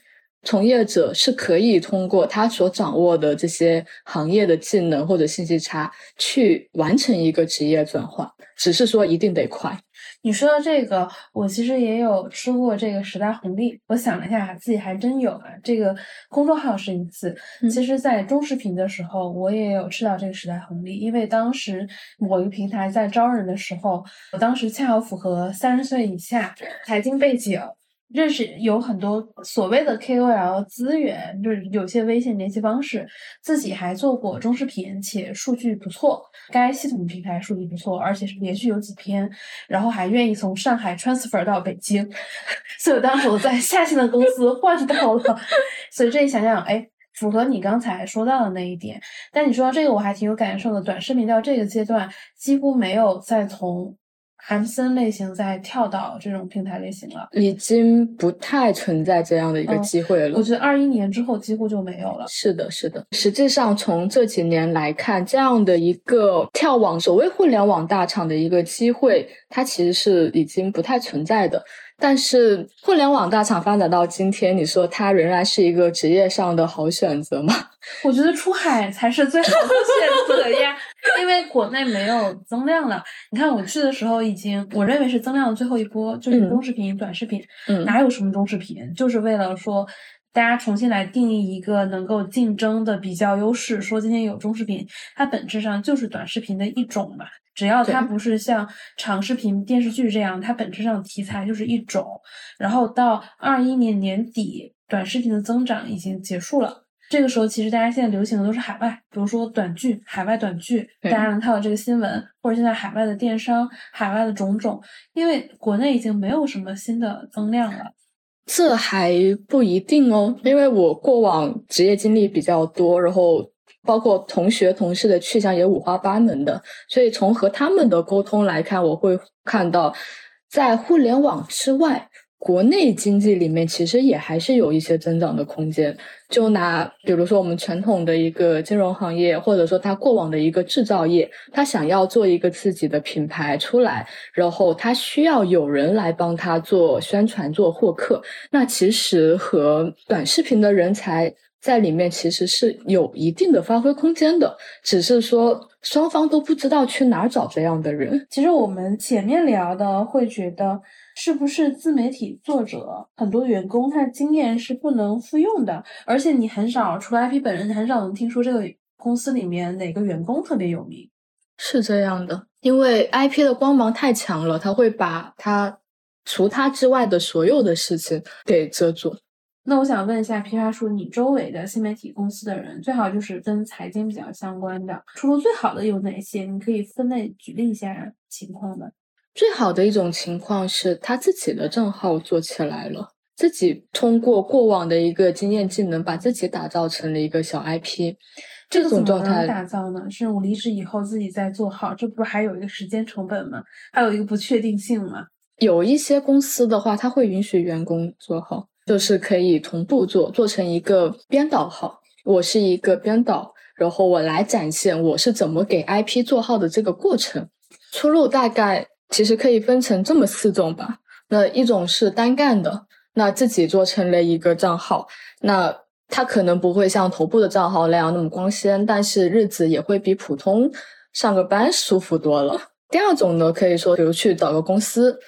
从业者是可以通过他所掌握的这些行业的技能或者信息差，去完成一个职业转换，只是说一定得快。你说到这个，我其实也有吃过这个时代红利。我想了一下，自己还真有啊。这个公众号是一次，其实，在中视频的时候，我也有吃到这个时代红利。因为当时某一个平台在招人的时候，我当时恰好符合三十岁以下财经背景。认识有很多所谓的 KOL 资源，就是有些微信联系方式，自己还做过中视频，且数据不错。该系统平台数据不错，而且是连续有几篇，然后还愿意从上海 transfer 到北京，所以当时我在下线的公司换到了。所以这一想想，哎。符合你刚才说到的那一点。但你说到这个，我还挺有感受的。短视频到这个阶段，几乎没有再从。M 森类型在跳到这种平台类型了，已经不太存在这样的一个机会了。我觉得二一年之后几乎就没有了。是的，是的。实际上从这几年来看，这样的一个跳往所谓互联网大厂的一个机会，它其实是已经不太存在的。但是互联网大厂发展到今天，你说它仍然是一个职业上的好选择吗？我觉得出海才是最好的选择呀，因为国内没有增量了。你看我去的时候，已经我认为是增量的最后一波，就是中视频、短视频，哪有什么中视频，就是为了说大家重新来定义一个能够竞争的比较优势。说今天有中视频，它本质上就是短视频的一种嘛。只要它不是像长视频电视剧这样，它本质上题材就是一种。然后到二一年年底，短视频的增长已经结束了。这个时候，其实大家现在流行的都是海外，比如说短剧、海外短剧，大家能看到这个新闻，或者现在海外的电商、海外的种种。因为国内已经没有什么新的增量了。这还不一定哦，因为我过往职业经历比较多，然后。包括同学、同事的去向也五花八门的，所以从和他们的沟通来看，我会看到，在互联网之外，国内经济里面其实也还是有一些增长的空间。就拿比如说我们传统的一个金融行业，或者说他过往的一个制造业，他想要做一个自己的品牌出来，然后他需要有人来帮他做宣传、做获客，那其实和短视频的人才。在里面其实是有一定的发挥空间的，只是说双方都不知道去哪儿找这样的人。其实我们前面聊的会觉得，是不是自媒体作者很多员工他的经验是不能复用的，而且你很少除了 IP 本人，很少能听说这个公司里面哪个员工特别有名。是这样的，因为 IP 的光芒太强了，他会把他除他之外的所有的事情给遮住。那我想问一下，批发叔，你周围的新媒体公司的人，最好就是跟财经比较相关的，出路最好的有哪些？你可以分类举例一下情况的。最好的一种情况是他自己的账号做起来了，自己通过过往的一个经验技能，把自己打造成了一个小 IP。这种状态打造呢？是我离职以后自己再做好，这不是还有一个时间成本吗？还有一个不确定性吗？有一些公司的话，他会允许员工做好。就是可以同步做，做成一个编导号。我是一个编导，然后我来展现我是怎么给 IP 做号的这个过程。出路大概其实可以分成这么四种吧。那一种是单干的，那自己做成了一个账号，那他可能不会像头部的账号那样那么光鲜，但是日子也会比普通上个班舒服多了。第二种呢，可以说比如去找个公司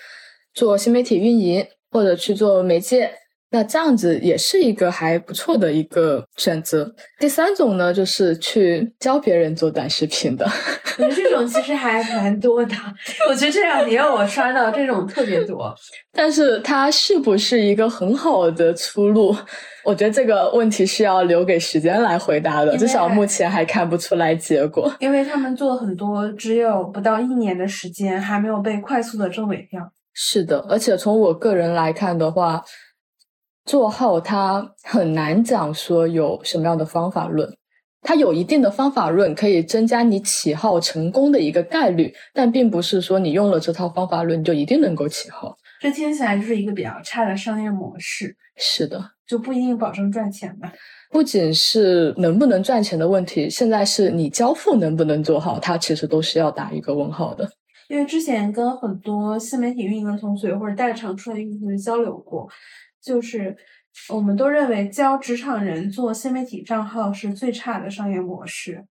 做新媒体运营，或者去做媒介。那这样子也是一个还不错的一个选择。第三种呢，就是去教别人做短视频的。我觉得这种其实还 蛮多的。我觉得这两年我刷到这种特别多。但是它是不是一个很好的出路？我觉得这个问题是要留给时间来回答的。至少目前还看不出来结果。因为他们做很多只有不到一年的时间，还没有被快速的挣尾票。是的，而且从我个人来看的话。做号它很难讲说有什么样的方法论，它有一定的方法论可以增加你起号成功的一个概率，但并不是说你用了这套方法论就一定能够起号。这听起来就是一个比较差的商业模式。是的，就不一定保证赚钱吧？不仅是能不能赚钱的问题，现在是你交付能不能做好，它其实都是要打一个问号的。因为之前跟很多新媒体运营的同学或者带厂出来运营交流过。就是我们都认为教职场人做新媒体账号是最差的商业模式。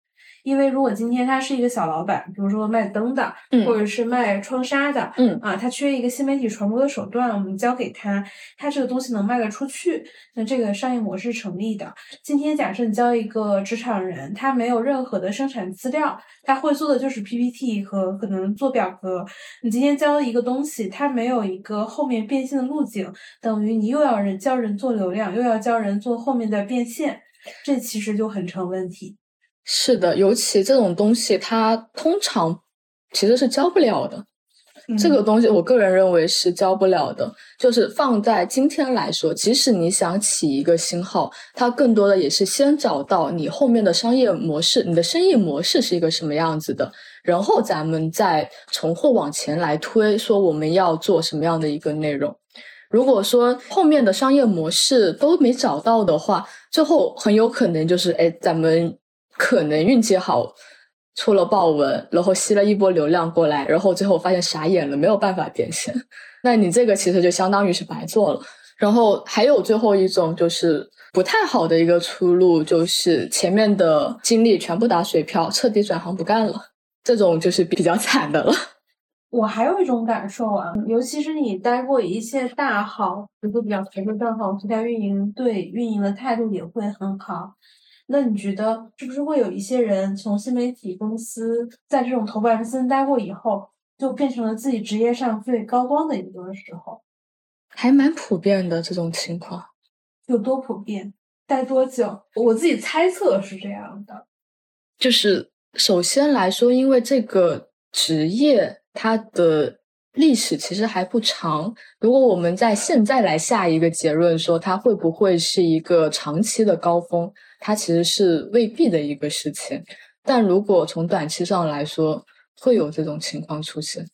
因为如果今天他是一个小老板，比如说卖灯的，或者是卖窗纱的，嗯啊，他缺一个新媒体传播的手段，我们交给他，他这个东西能卖得出去，那这个商业模式成立的。今天假设你教一个职场人，他没有任何的生产资料，他会做的就是 PPT 和可能做表格。你今天教一个东西，他没有一个后面变现的路径，等于你又要人教人做流量，又要教人做后面的变现，这其实就很成问题。是的，尤其这种东西，它通常其实是教不了的。这个东西我个人认为是教不了的。就是放在今天来说，即使你想起一个新号，它更多的也是先找到你后面的商业模式，你的生意模式是一个什么样子的，然后咱们再从后往前来推，说我们要做什么样的一个内容。如果说后面的商业模式都没找到的话，最后很有可能就是，哎，咱们可能运气好。出了爆文，然后吸了一波流量过来，然后最后发现傻眼了，没有办法变现。那你这个其实就相当于是白做了。然后还有最后一种就是不太好的一个出路，就是前面的精力全部打水漂，彻底转行不干了。这种就是比较惨的了。我还有一种感受啊，尤其是你待过一些大号，比如说比较头部账号，平台运营对运营的态度也会很好。那你觉得是不是会有一些人从新媒体公司在这种头部 MCN 待过以后，就变成了自己职业上最高光的一个时候？还蛮普遍的这种情况，有多普遍？待多久？我自己猜测是这样的，就是首先来说，因为这个职业它的历史其实还不长。如果我们在现在来下一个结论，说它会不会是一个长期的高峰？它其实是未必的一个事情，但如果从短期上来说，会有这种情况出现，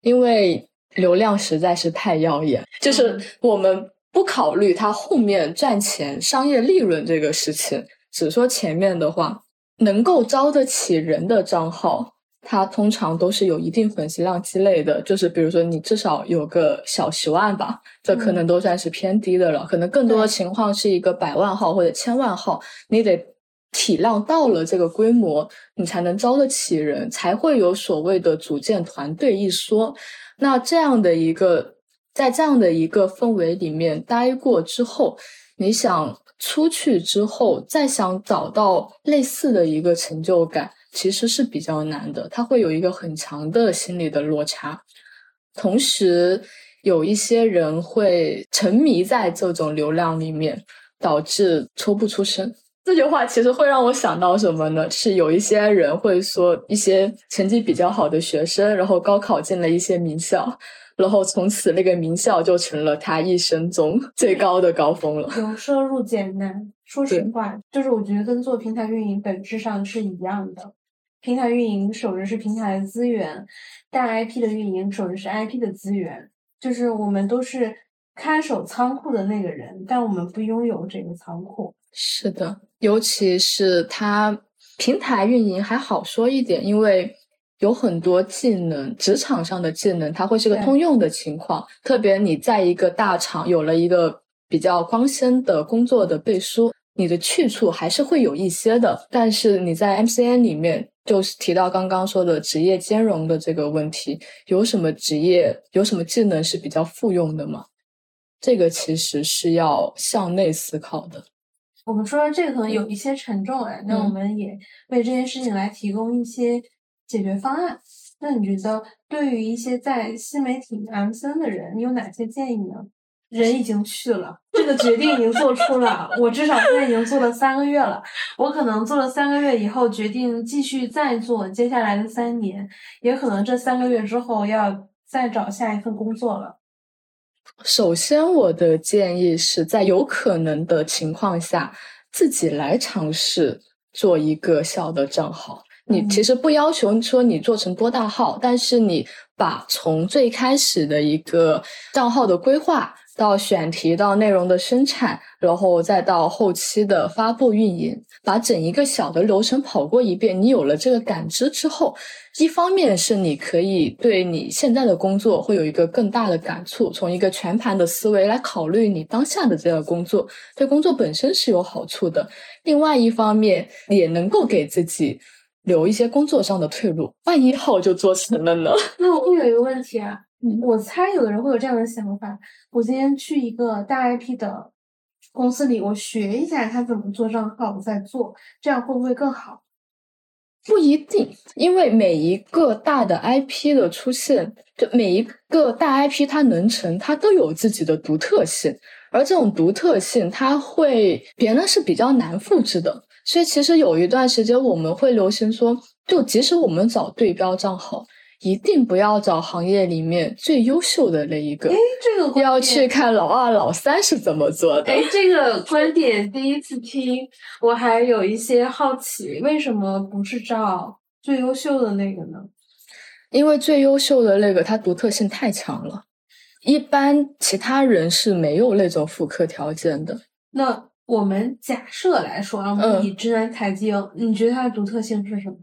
因为流量实在是太耀眼。就是我们不考虑它后面赚钱、商业利润这个事情，只说前面的话，能够招得起人的账号。它通常都是有一定粉丝量积累的，就是比如说你至少有个小十万吧，这可能都算是偏低的了。可能更多的情况是一个百万号或者千万号，你得体量到了这个规模，你才能招得起人，才会有所谓的组建团队一说。那这样的一个在这样的一个氛围里面待过之后，你想出去之后再想找到类似的一个成就感。其实是比较难的，他会有一个很强的心理的落差，同时有一些人会沉迷在这种流量里面，导致抽不出身。这句话其实会让我想到什么呢？是有一些人会说，一些成绩比较好的学生，然后高考进了一些名校，然后从此那个名校就成了他一生中 最高的高峰了。由奢入俭难，说实话，就是我觉得跟做平台运营本质上是一样的。平台运营守着是平台的资源，大 IP 的运营守着是 IP 的资源，就是我们都是看守仓库的那个人，但我们不拥有这个仓库。是的，尤其是它平台运营还好说一点，因为有很多技能，职场上的技能，它会是个通用的情况。特别你在一个大厂有了一个比较光鲜的工作的背书，你的去处还是会有一些的。但是你在 MCN 里面。就是提到刚刚说的职业兼容的这个问题，有什么职业、有什么技能是比较复用的吗？这个其实是要向内思考的。我们说这个可能有一些沉重啊，那我们也为这件事情来提供一些解决方案。那你觉得对于一些在新媒体 M C N 的人，你有哪些建议呢？人已经去了，这个决定已经做出了。我至少现在已经做了三个月了，我可能做了三个月以后，决定继续再做接下来的三年，也可能这三个月之后要再找下一份工作了。首先，我的建议是在有可能的情况下，自己来尝试做一个小的账号。你其实不要求说你做成多大号，但是你把从最开始的一个账号的规划。到选题，到内容的生产，然后再到后期的发布运营，把整一个小的流程跑过一遍。你有了这个感知之后，一方面是你可以对你现在的工作会有一个更大的感触，从一个全盘的思维来考虑你当下的这个工作，对工作本身是有好处的。另外一方面，也能够给自己留一些工作上的退路，万一号就做成了呢？那我会有一个问题啊。我猜有的人会有这样的想法：我今天去一个大 IP 的公司里，我学一下他怎么做账号，我再做，这样会不会更好？不一定，因为每一个大的 IP 的出现，就每一个大 IP 它能成，它都有自己的独特性，而这种独特性，它会别人是比较难复制的。所以其实有一段时间，我们会流行说，就即使我们找对标账号。一定不要找行业里面最优秀的那一个哎，，这个要去看老二、老三是怎么做的。哎，这个观点第一次听，我还有一些好奇，为什么不是照最优秀的那个呢？因为最优秀的那个，它独特性太强了，一般其他人是没有那种复刻条件的。那我们假设来说啊，我们嗯以直男财经，你觉得它的独特性是什么？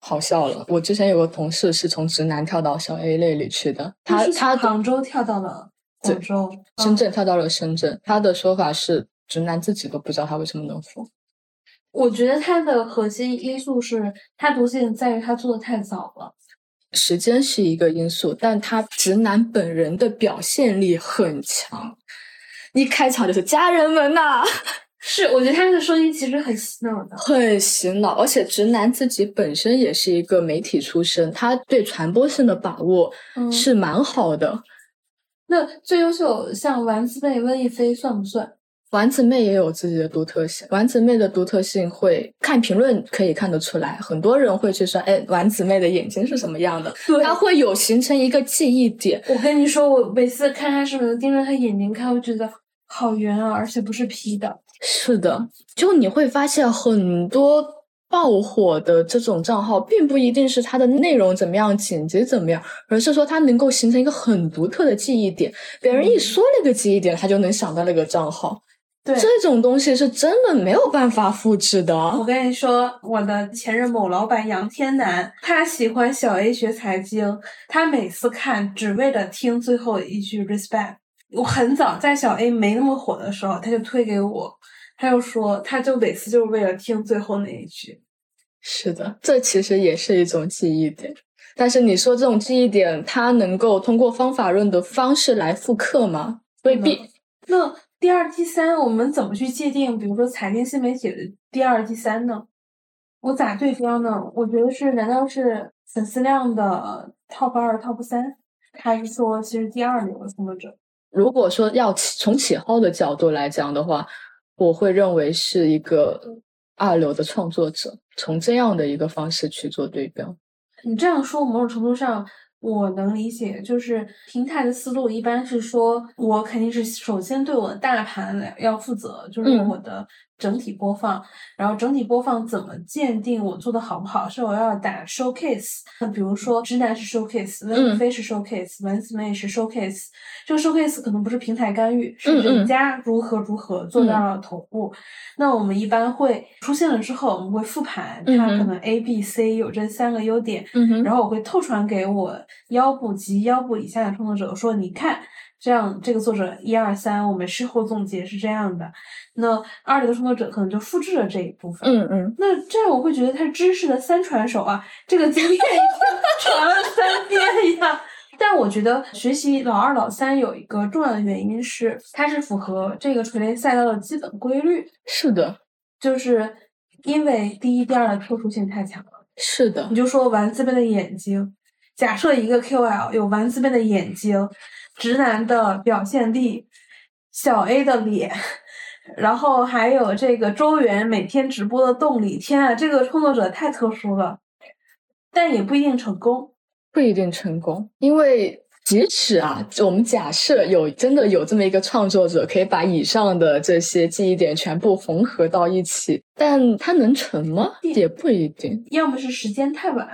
好笑了，我之前有个同事是从直男跳到小 A 类里去的，他是他从杭州跳到了广州，深嗯圳跳到了深圳，他的说法是直男自己都不知道他为什么能火。我觉得它的核心因素是它独特性在于它做的太早了。时间是一个因素，但他直男本人的表现力很强。一开场就是家人们呐、是，我觉得他的声音其实很洗脑的。很洗脑，而且直男自己本身也是一个媒体出身，他对传播性的把握嗯是蛮好的。那最优秀像丸子妹、温亦菲算不算？丸子妹也有自己的独特性，丸子妹的独特性会看评论可以看得出来，很多人会去说，哎，丸子妹的眼睛是什么样的？对它会有形成一个记忆点。我跟你说，我每次看她视频，盯着她眼睛看，我觉得好圆啊，而且不是 P 的。是的，就你会发现很多爆火的这种账号，并不一定是它的内容怎么样、剪辑怎么样，而是说它能够形成一个很独特的记忆点。别人一嗯说那个记忆点，他就能想到那个账号。对，这种东西是真的没有办法复制的。我跟你说，我的前任某老板杨天南，他喜欢小 A 学财经，他每次看只为了听最后一句 respect。我很早在小 A 没那么火的时候，他就推给我，他就说，他就每次就是为了听最后那一句。是的，这其实也是一种记忆点。但是你说这种记忆点，它能够通过方法论的方式来复刻吗？未必。那第二、第三，我们怎么去界定？比如说财经新媒体的第二、第三呢？我咋对标呢？我觉得是，难道是粉丝量的 top 二、top 三，还是说其实第二流的创作者？如果说要起从起号的角度来讲的话，我会认为是一个二流的创作者，从这样的一个方式去做对标。你这样说，某种程度上我能理解，就是平台的思路一般是说，我肯定是首先对我的大盘来要负责，就是嗯我的整体播放，然后整体播放怎么鉴定我做的好不好，是我要打 showcase，那比如说直男是 showcase，温亦嗯。菲是 showcase，丸子妹是 showcase，这个 showcase 可能不是平台干预，是人家如何如何做到了头部。那我们一般会出现了之后，我们会复盘，它可能 A、B、C 有这三个优点，嗯然后我会透传给我腰部及腰部以下的创作者，说你看，这样这个作者一二三，我们事后总结是这样的。那二流的创作者可能就复制了这一部分。嗯嗯，那这样我会觉得他是知识的三传手啊，这个经验已经传了三遍呀。但我觉得学习老二、老三有一个重要的原因是，它是符合这个垂类赛道的基本规律，是的，就是因为第一、第二的特殊性太强了。是的你，就说丸子妹的眼睛，假设一个 QL 有丸子妹的眼睛，直男的表现力，小 A 的脸，然后还有这个周元每天直播的动力，天啊，这个创作者太特殊了，但也不一定成功。不一定成功，因为即使啊，我们假设有真的有这么一个创作者，可以把以上的这些记忆点全部缝合到一起，但他能成吗？也不一定。要么是时间太晚，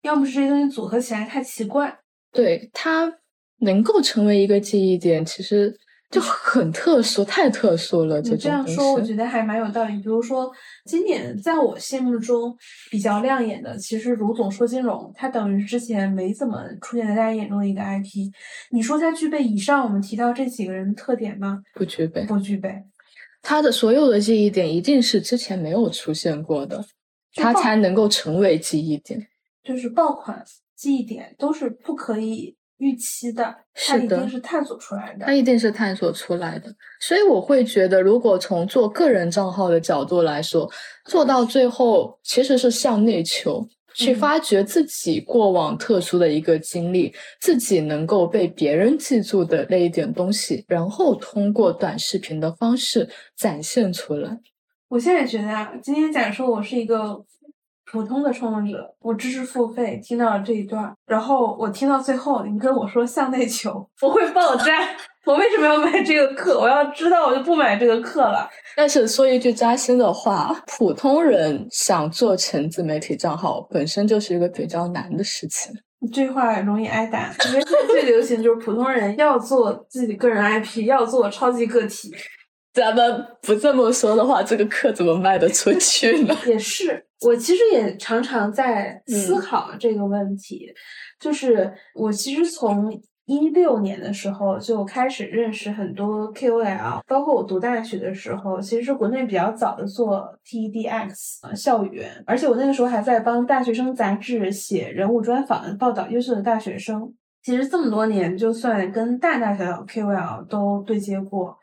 要么是这些东西组合起来太奇怪。对，它能够成为一个记忆点，其实就很特殊，太特殊了。你这这样说，我觉得还蛮有道理。比如说，今年在我心目中比较亮眼的，其实卢总说金融，它等于之前没怎么出现在大家眼中的一个 IP。你说它具备以上我们提到这几个人的特点吗？不具备。不具备。他的所有的记忆点一定是之前没有出现过的，他才能够成为记忆点。就是爆款记忆点都是不可以预期的，它一定是探索出来的它。一定是探索出来的，所以我会觉得，如果从做个人账号的角度来说，做到最后其实是向内求，去嗯发掘自己过往特殊的一个经历，自己能够被别人记住的那一点东西，然后通过短视频的方式展现出来。我现在觉得啊，今天假如说我是一个普通的创作者，我知识付费听到了这一段，然后我听到最后，你跟我说向内求，我会爆炸。我为什么要买这个课？我要知道，我就不买这个课了。但是说一句扎心的话，普通人想做成自媒体账号，本身就是一个比较难的事情。这话容易挨打，因为现在最流行就是普通人要做自己个人 IP，要做超级个体。咱们不这么说的话，这个课怎么卖得出去呢？也是，我其实也常常在思考这个问题，就是我其实从。一六年的时候就开始认识很多 KOL，包括我读大学的时候，其实是国内比较早的做 TEDx 校园，而且我那个时候还在帮大学生杂志写人物专访，报道优秀的大学生。其实这么多年，就算跟大大小小 KOL 都对接过，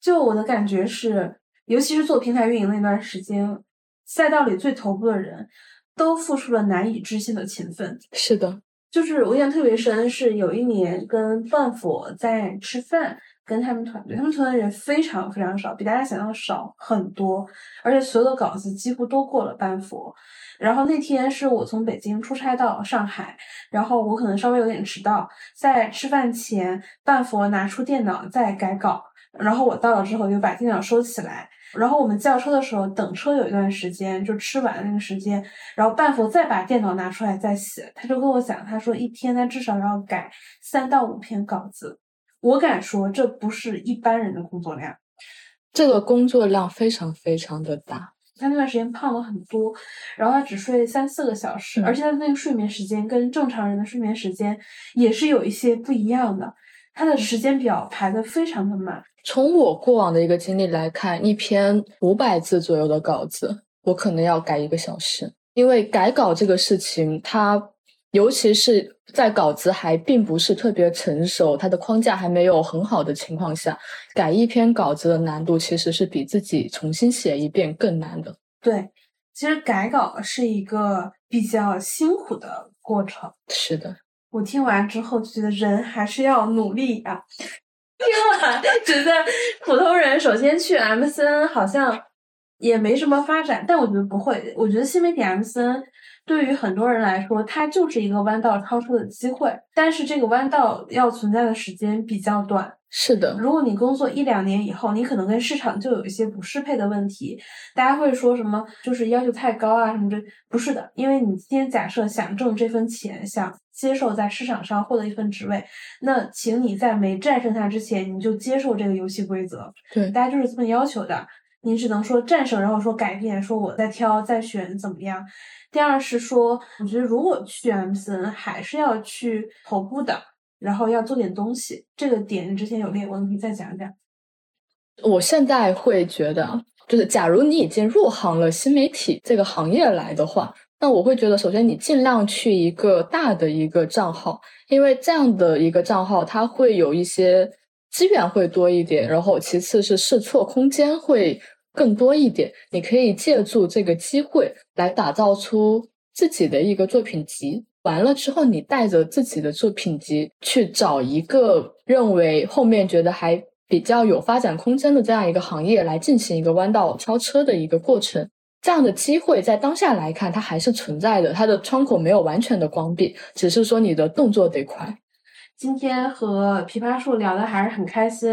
就我的感觉是，尤其是做平台运营那段时间，赛道里最头部的人都付出了难以置信的勤奋。是的。就是我印象特别深，是有一年跟半佛在吃饭，跟他们团队，他们团队人非常非常少，比大家想象少很多，而且所有的稿子几乎都过了半佛。然后那天是我从北京出差到上海，然后我可能稍微有点迟到，在吃饭前，半佛拿出电脑在改稿，然后我到了之后就把电脑收起来。然后我们叫车的时候，等车有一段时间，就吃完那个时间，然后半佛再把电脑拿出来再写，他就跟我讲，他说一天他至少要改三到五篇稿子。我敢说，这不是一般人的工作量，这个工作量非常非常的大。他那段时间胖了很多，然后他只睡三四个小时，而且他的那个睡眠时间跟正常人的睡眠时间也是有一些不一样的，他的时间表排的非常的满。从我过往的一个经历来看，一篇五百字左右的稿子，我可能要改一个小时。因为改稿这个事情，它尤其是在稿子还并不是特别成熟，它的框架还没有很好的情况下，改一篇稿子的难度其实是比自己重新写一遍更难的。对，其实改稿是一个比较辛苦的过程。是的，我听完之后就觉得人还是要努力啊。听完觉得普通人首先去 MCN 好像也没什么发展，但我觉得不会。我觉得新媒体 MCN 对于很多人来说，它就是一个弯道超车的机会。但是这个弯道要存在的时间比较短。是的，如果你工作一两年以后，你可能跟市场就有一些不适配的问题。大家会说什么？就是要求太高啊什么的？不是的，因为你今天假设想挣这份钱，想接受在市场上获得一份职位，那请你在没战胜它之前，你就接受这个游戏规则。对，大家就是这么要求的。你只能说战胜，然后说改变，说我再挑再选怎么样？第二是说，我觉得如果去 MCN 还是要去头部的。然后要做点东西，这个点之前有列，我可以再讲讲。我现在会觉得，就是假如你已经入行了新媒体这个行业来的话，那我会觉得，首先你尽量去一个大的一个账号，因为这样的一个账号，它会有一些资源会多一点，然后其次是试错空间会更多一点，你可以借助这个机会来打造出自己的一个作品集。完了之后，你带着自己的作品集去找一个认为后面觉得还比较有发展空间的这样一个行业来进行一个弯道超车的一个过程。这样的机会在当下来看，它还是存在的，它的窗口没有完全的关闭，只是说你的动作得快。今天和枇杷树聊的还是很开心，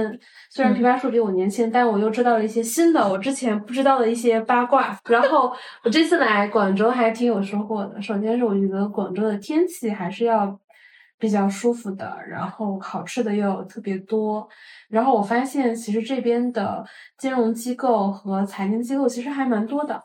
虽然枇杷树比我年轻，但我又知道了一些新的我之前不知道的一些八卦。然后我这次来广州还挺有收获的。首先是我觉得广州的天气还是要比较舒服的，然后好吃的又特别多。然后我发现其实这边的金融机构和财经机构其实还蛮多的。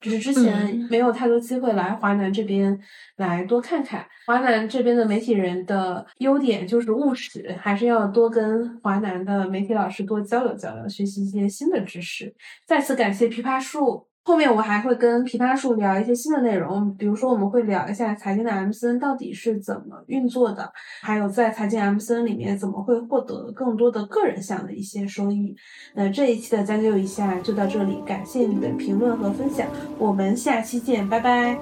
只是之前没有太多机会来华南这边来多看看。华南这边的媒体人的优点就是务实，还是要多跟华南的媒体老师多交流交流，学习一些新的知识。再次感谢枇杷树。后面我还会跟枇杷树聊一些新的内容，比如说我们会聊一下财经的 MCN 到底是怎么运作的，还有在财经 MCN 里面怎么会获得更多的个人项的一些收益。那这一期的将就一下就到这里，感谢你的评论和分享，我们下期见，拜拜。